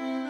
Bye.